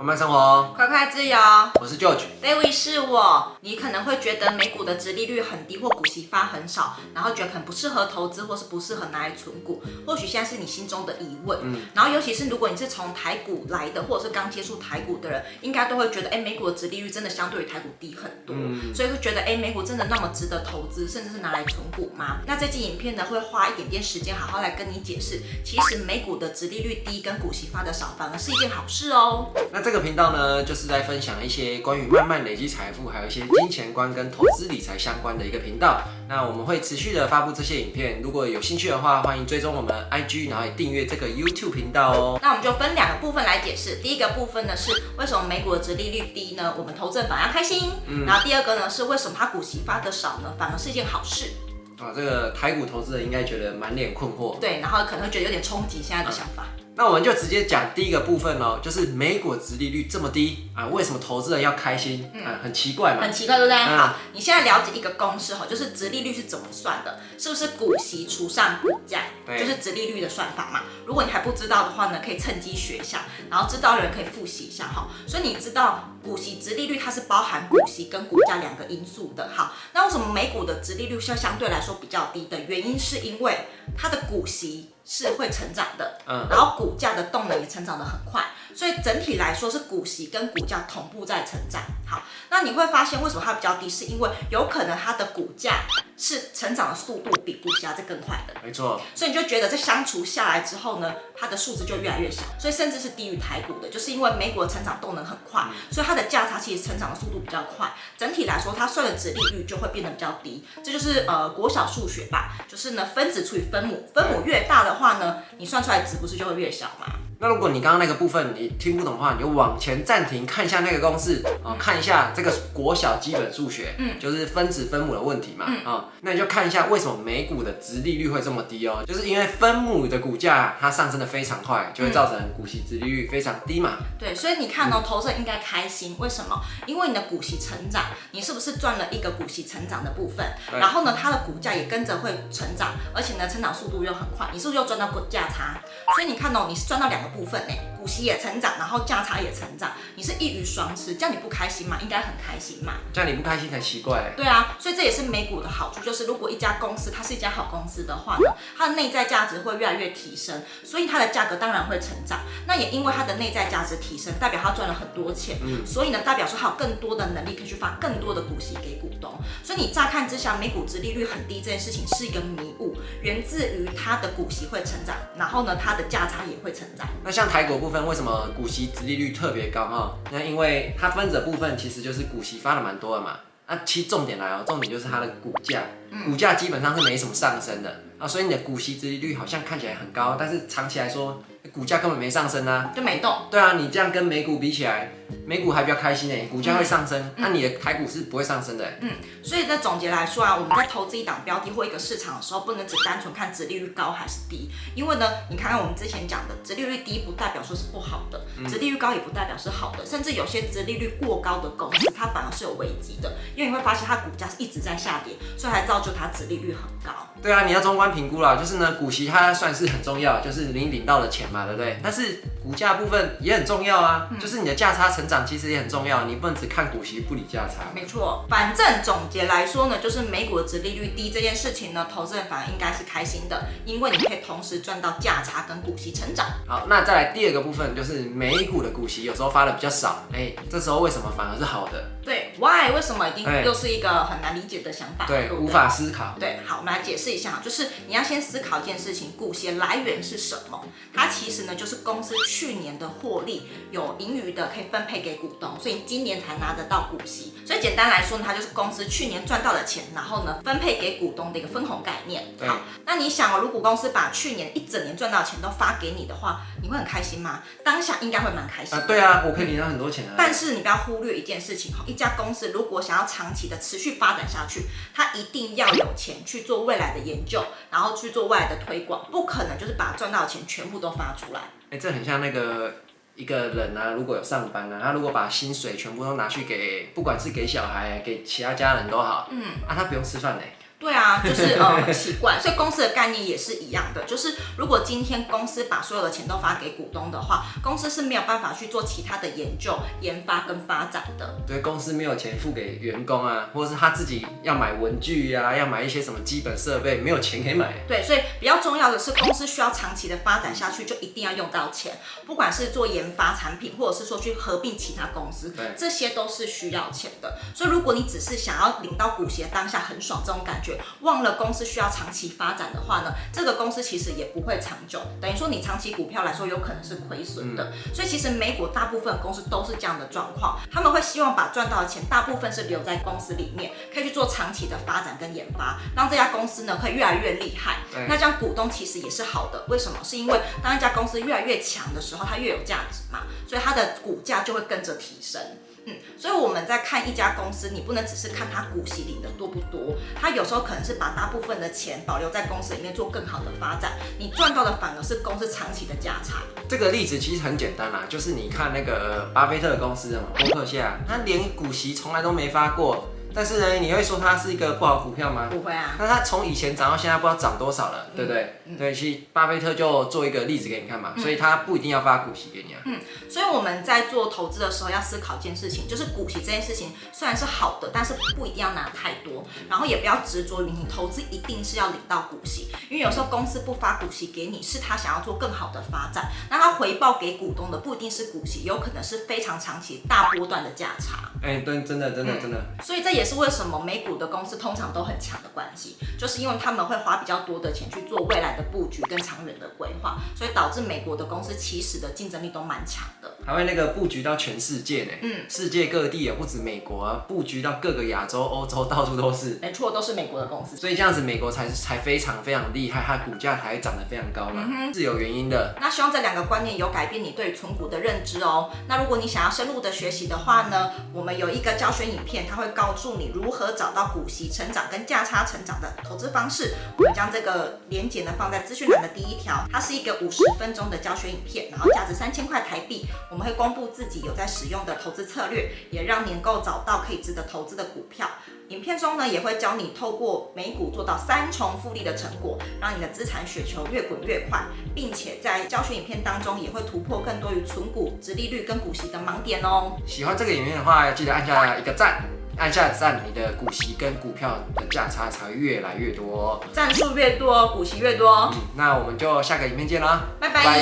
慢慢生活，快快自由。我是 George，David 是我。你可能会觉得美股的殖利率很低，或股息发很少，然后觉得很不适合投资，或是不适合拿来存股。或许现在是你心中的疑问。嗯。然后尤其是如果你是从台股来的，或者是刚接触台股的人，应该都会觉得，哎，美股的殖利率真的相对于台股低很多。嗯。所以会觉得，哎，美股真的那么值得投资，甚至是拿来存股吗？那这期影片呢，会花一点点时间，好好来跟你解释，其实美股的殖利率低跟股息发的少，反而是一件好事哦。那这个频道呢，就是在分享一些关于慢慢累积财富，还有一些金钱观跟投资理财相关的一个频道。那我们会持续的发布这些影片，如果有兴趣的话，欢迎追踪我们 IG，然后也订阅这个 YouTube 频道哦。那我们就分两个部分来解释。第一个部分呢是为什么美股的殖利率低呢？我们投资人反而开心。嗯。然后第二个呢是为什么它股息发的少呢？反而是一件好事。啊，这个台股投资人应该觉得满脸困惑。对，然后可能会觉得有点冲击现在的想法。嗯那我们就直接讲第一个部分喽，就是美股殖利率这么低啊，为什么投资人要开心？嗯，很奇怪嘛。很奇怪，对不对？嗯、好，你现在了解一个公式哈，就是殖利率是怎么算的？是不是股息除上股价，就是殖利率的算法嘛？如果你还不知道的话呢，可以趁机学一下，然后知道的人可以复习一下哈。所以你知道股息殖利率它是包含股息跟股价两个因素的。好，那为什么美股的殖利率是相对来说比较低的？原因是因为它的股息。是会成长的，嗯，然后股价的动能也成长得很快，所以整体来说是股息跟股价同步在成长。好，那你会发现为什么它比较低，是因为有可能它的股价是成长的速度比股价在更快的，没错。所以你就觉得这相除下来之后呢，它的数字就越来越小，所以甚至是低于台股的，就是因为美股的成长动能很快，所以它的价差其实成长的速度比较快，整体来说它算的值利率就会变得比较低。这就是呃国小数学吧，就是呢分子除以分母，分母越大的话呢，你算出来的值不是就会越小吗？那如果你刚刚那个部分你听不懂的话，你就往前暂停看一下那个公式啊，看一下这个国小基本数学，嗯，就是分子分母的问题嘛，啊、嗯，那你就看一下为什么美股的值利率会这么低哦，就是因为分母的股价它上升的非常快，就会造成股息值利率非常低嘛。对，所以你看哦，投资人应该开心，为什么？因为你的股息成长，你是不是赚了一个股息成长的部分？然后呢，它的股价也跟着会成长，而且呢，成长速度又很快，你是不是又赚到股价差？所以你看哦，你是赚到两个部分呢，股息也成长，然后价差也成长，你是一鱼双吃，这样你不开心吗？应该很开心嘛。这样你不开心才奇怪。对啊，所以这也是美股的好处，就是如果一家公司它是一家好公司的话呢，它的内在价值会越来越提升，所以它的价格当然会成长。那也因为它的内在价值提升，代表它赚了很多钱，嗯，所以呢，代表说它有更多的能力可以去发更多的股息给股东。所以你乍看之下，美股值利率很低这件事情是一个迷雾，源自于它的股息会成长，然后呢，它的价差也会成长。那像台股部分，为什么股息殖利率特别高哈？那因为它分子的部分其实就是股息发的蛮多的嘛。那其实重点来哦，重点就是它的股价，股价基本上是没什么上升的啊，所以你的股息殖利率好像看起来很高，但是长期来说，股价根本没上升啊，就没动。对啊，你这样跟美股比起来。美股还比较开心诶，股价会上升，那、嗯啊、你的台股是不会上升的。嗯，所以在总结来说啊，我们在投资一档标的或一个市场的时候，不能只单纯看殖利率高还是低，因为呢，你看看我们之前讲的，殖利率低不代表说是不好的，殖利率高也不代表是好的，甚至有些殖利率过高的公司，它反而是有危机的，因为你会发现它股价是一直在下跌，所以还造就它殖利率很高。对啊，你要中观评估啦，就是呢，股息它算是很重要，就是你领到的钱嘛，对不对？但是股价部分也很重要啊，就是你的价差成长其实也很重要，你不能只看股息不理价差。没错，反正总结来说呢，就是美股的值利率低这件事情呢，投资人反而应该是开心的，因为你可以同时赚到价差跟股息成长。好，那再来第二个部分就是美股的股息有时候发的比较少，哎，这时候为什么反而是好的？对，，Why？为什么一定又是一个很难理解的想法？对，无法思考。对，好，我们来解释一下，就是你要先思考一件事情，股息来源是什么？它其实呢，就是公司去年的获利有盈余的，可以分配给股东，所以今年才拿得到股息。所以简单来说呢，它就是公司去年赚到的钱，然后呢分配给股东的一个分红概念。好，那你想哦，如果公司把去年一整年赚到的钱都发给你的话，你会很开心吗？当下应该会蛮开心。啊，对啊，我可以领到很多钱啊。但是你不要忽略一件事情哈，一家公司如果想要长期的持续发展下去，它一定要有钱去做未来的研究，然后去做未来的推广，不可能就是把赚到的钱全部都发出来。哎，这很像那个一个人啊，如果有上班啊，他如果把薪水全部都拿去给，不管是给小孩，给其他家人都好，嗯，啊，他不用吃饭嘞。对啊，就是呃很奇怪，所以公司的概念也是一样的，就是如果今天公司把所有的钱都发给股东的话，公司是没有办法去做其他的研究、研发跟发展的。对，公司没有钱付给员工啊，或者是他自己要买文具呀、啊，要买一些什么基本设备，没有钱可以买。对，所以比较重要的是，公司需要长期的发展下去，就一定要用到钱，不管是做研发产品，或者是说去合并其他公司，对，这些都是需要钱的。所以如果你只是想要领到股息当下很爽这种感觉。忘了公司需要长期发展的话呢，这个公司其实也不会长久。等于说你长期股票来说，有可能是亏损的。嗯、所以其实美股大部分公司都是这样的状况，他们会希望把赚到的钱大部分是留在公司里面，可以去做长期的发展跟研发，让这家公司呢可以越来越厉害。对那这样股东其实也是好的。为什么？是因为当一家公司越来越强的时候，它越有价值嘛，所以它的股价就会跟着提升。嗯，所以我们在看一家公司，你不能只是看它股息领的多不多，它有时候可能是把大部分的钱保留在公司里面做更好的发展，你赚到的反而是公司长期的价差。这个例子其实很简单啦，就是你看那个巴菲特公司嘛，波克夏，他连股息从来都没发过。但是呢，你会说它是一个不好股票吗？不会啊。那它从以前涨到现在，不知道涨多少了，嗯、对不对？嗯、对，其实巴菲特就做一个例子给你看嘛，嗯、所以他不一定要发股息给你啊。嗯，所以我们在做投资的时候要思考一件事情，就是股息这件事情虽然是好的，但是不一定要拿太多，然后也不要执着于你投资一定是要领到股息，因为有时候公司不发股息给你，是他想要做更好的发展，那他回报给股东的不一定是股息，有可能是非常长期大波段的价差。哎，对，真的，真的，真的。所以这也也是为什么美股的公司通常都很强的关系，就是因为他们会花比较多的钱去做未来的布局跟长远的规划，所以导致美国的公司其实的竞争力都蛮强的。还会那个布局到全世界呢，嗯，世界各地也不止美国啊，布局到各个亚洲、欧洲，到处都是。没错，都是美国的公司。所以这样子，美国才才非常非常厉害，它股价才涨得非常高嘛，嗯、是有原因的。那希望这两个观念有改变你对存股的认知哦。那如果你想要深入的学习的话呢，我们有一个教学影片，它会告诉你如何找到股息成长跟价差成长的投资方式。我们将这个连结呢放在资讯栏的第一条，它是一个五十分钟的教学影片，然后价值三千块台币。我们会公布自己有在使用的投资策略，也让你能够找到可以值得投资的股票。影片中呢也会教你透过美股做到三重复利的成果，让你的资产雪球越滚越快，并且在教学影片当中也会突破更多于存股、殖利率跟股息的盲点哦。喜欢这个影片的话，记得按下一个赞。按下赞，你的股息跟股票的价差才会越来越多，赞数越多，股息越多。嗯，那我们就下个影片见啦，拜拜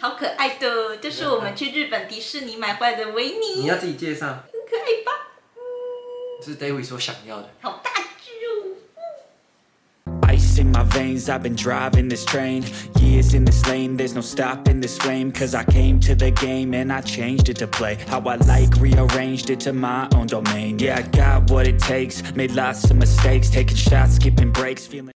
超可爱的，这是我们去日本迪士尼买回来的维尼。你要自己介绍。很可爱吧？是 David 所想要的。好大。In my veins, I've been driving this train Years in this lane, there's no stopping this flame Cause I came to the game and I changed it to play How I like, rearranged it to my own domain. Yeah, I got what it takes, made lots of mistakes Taking shots, skipping breaks, feeling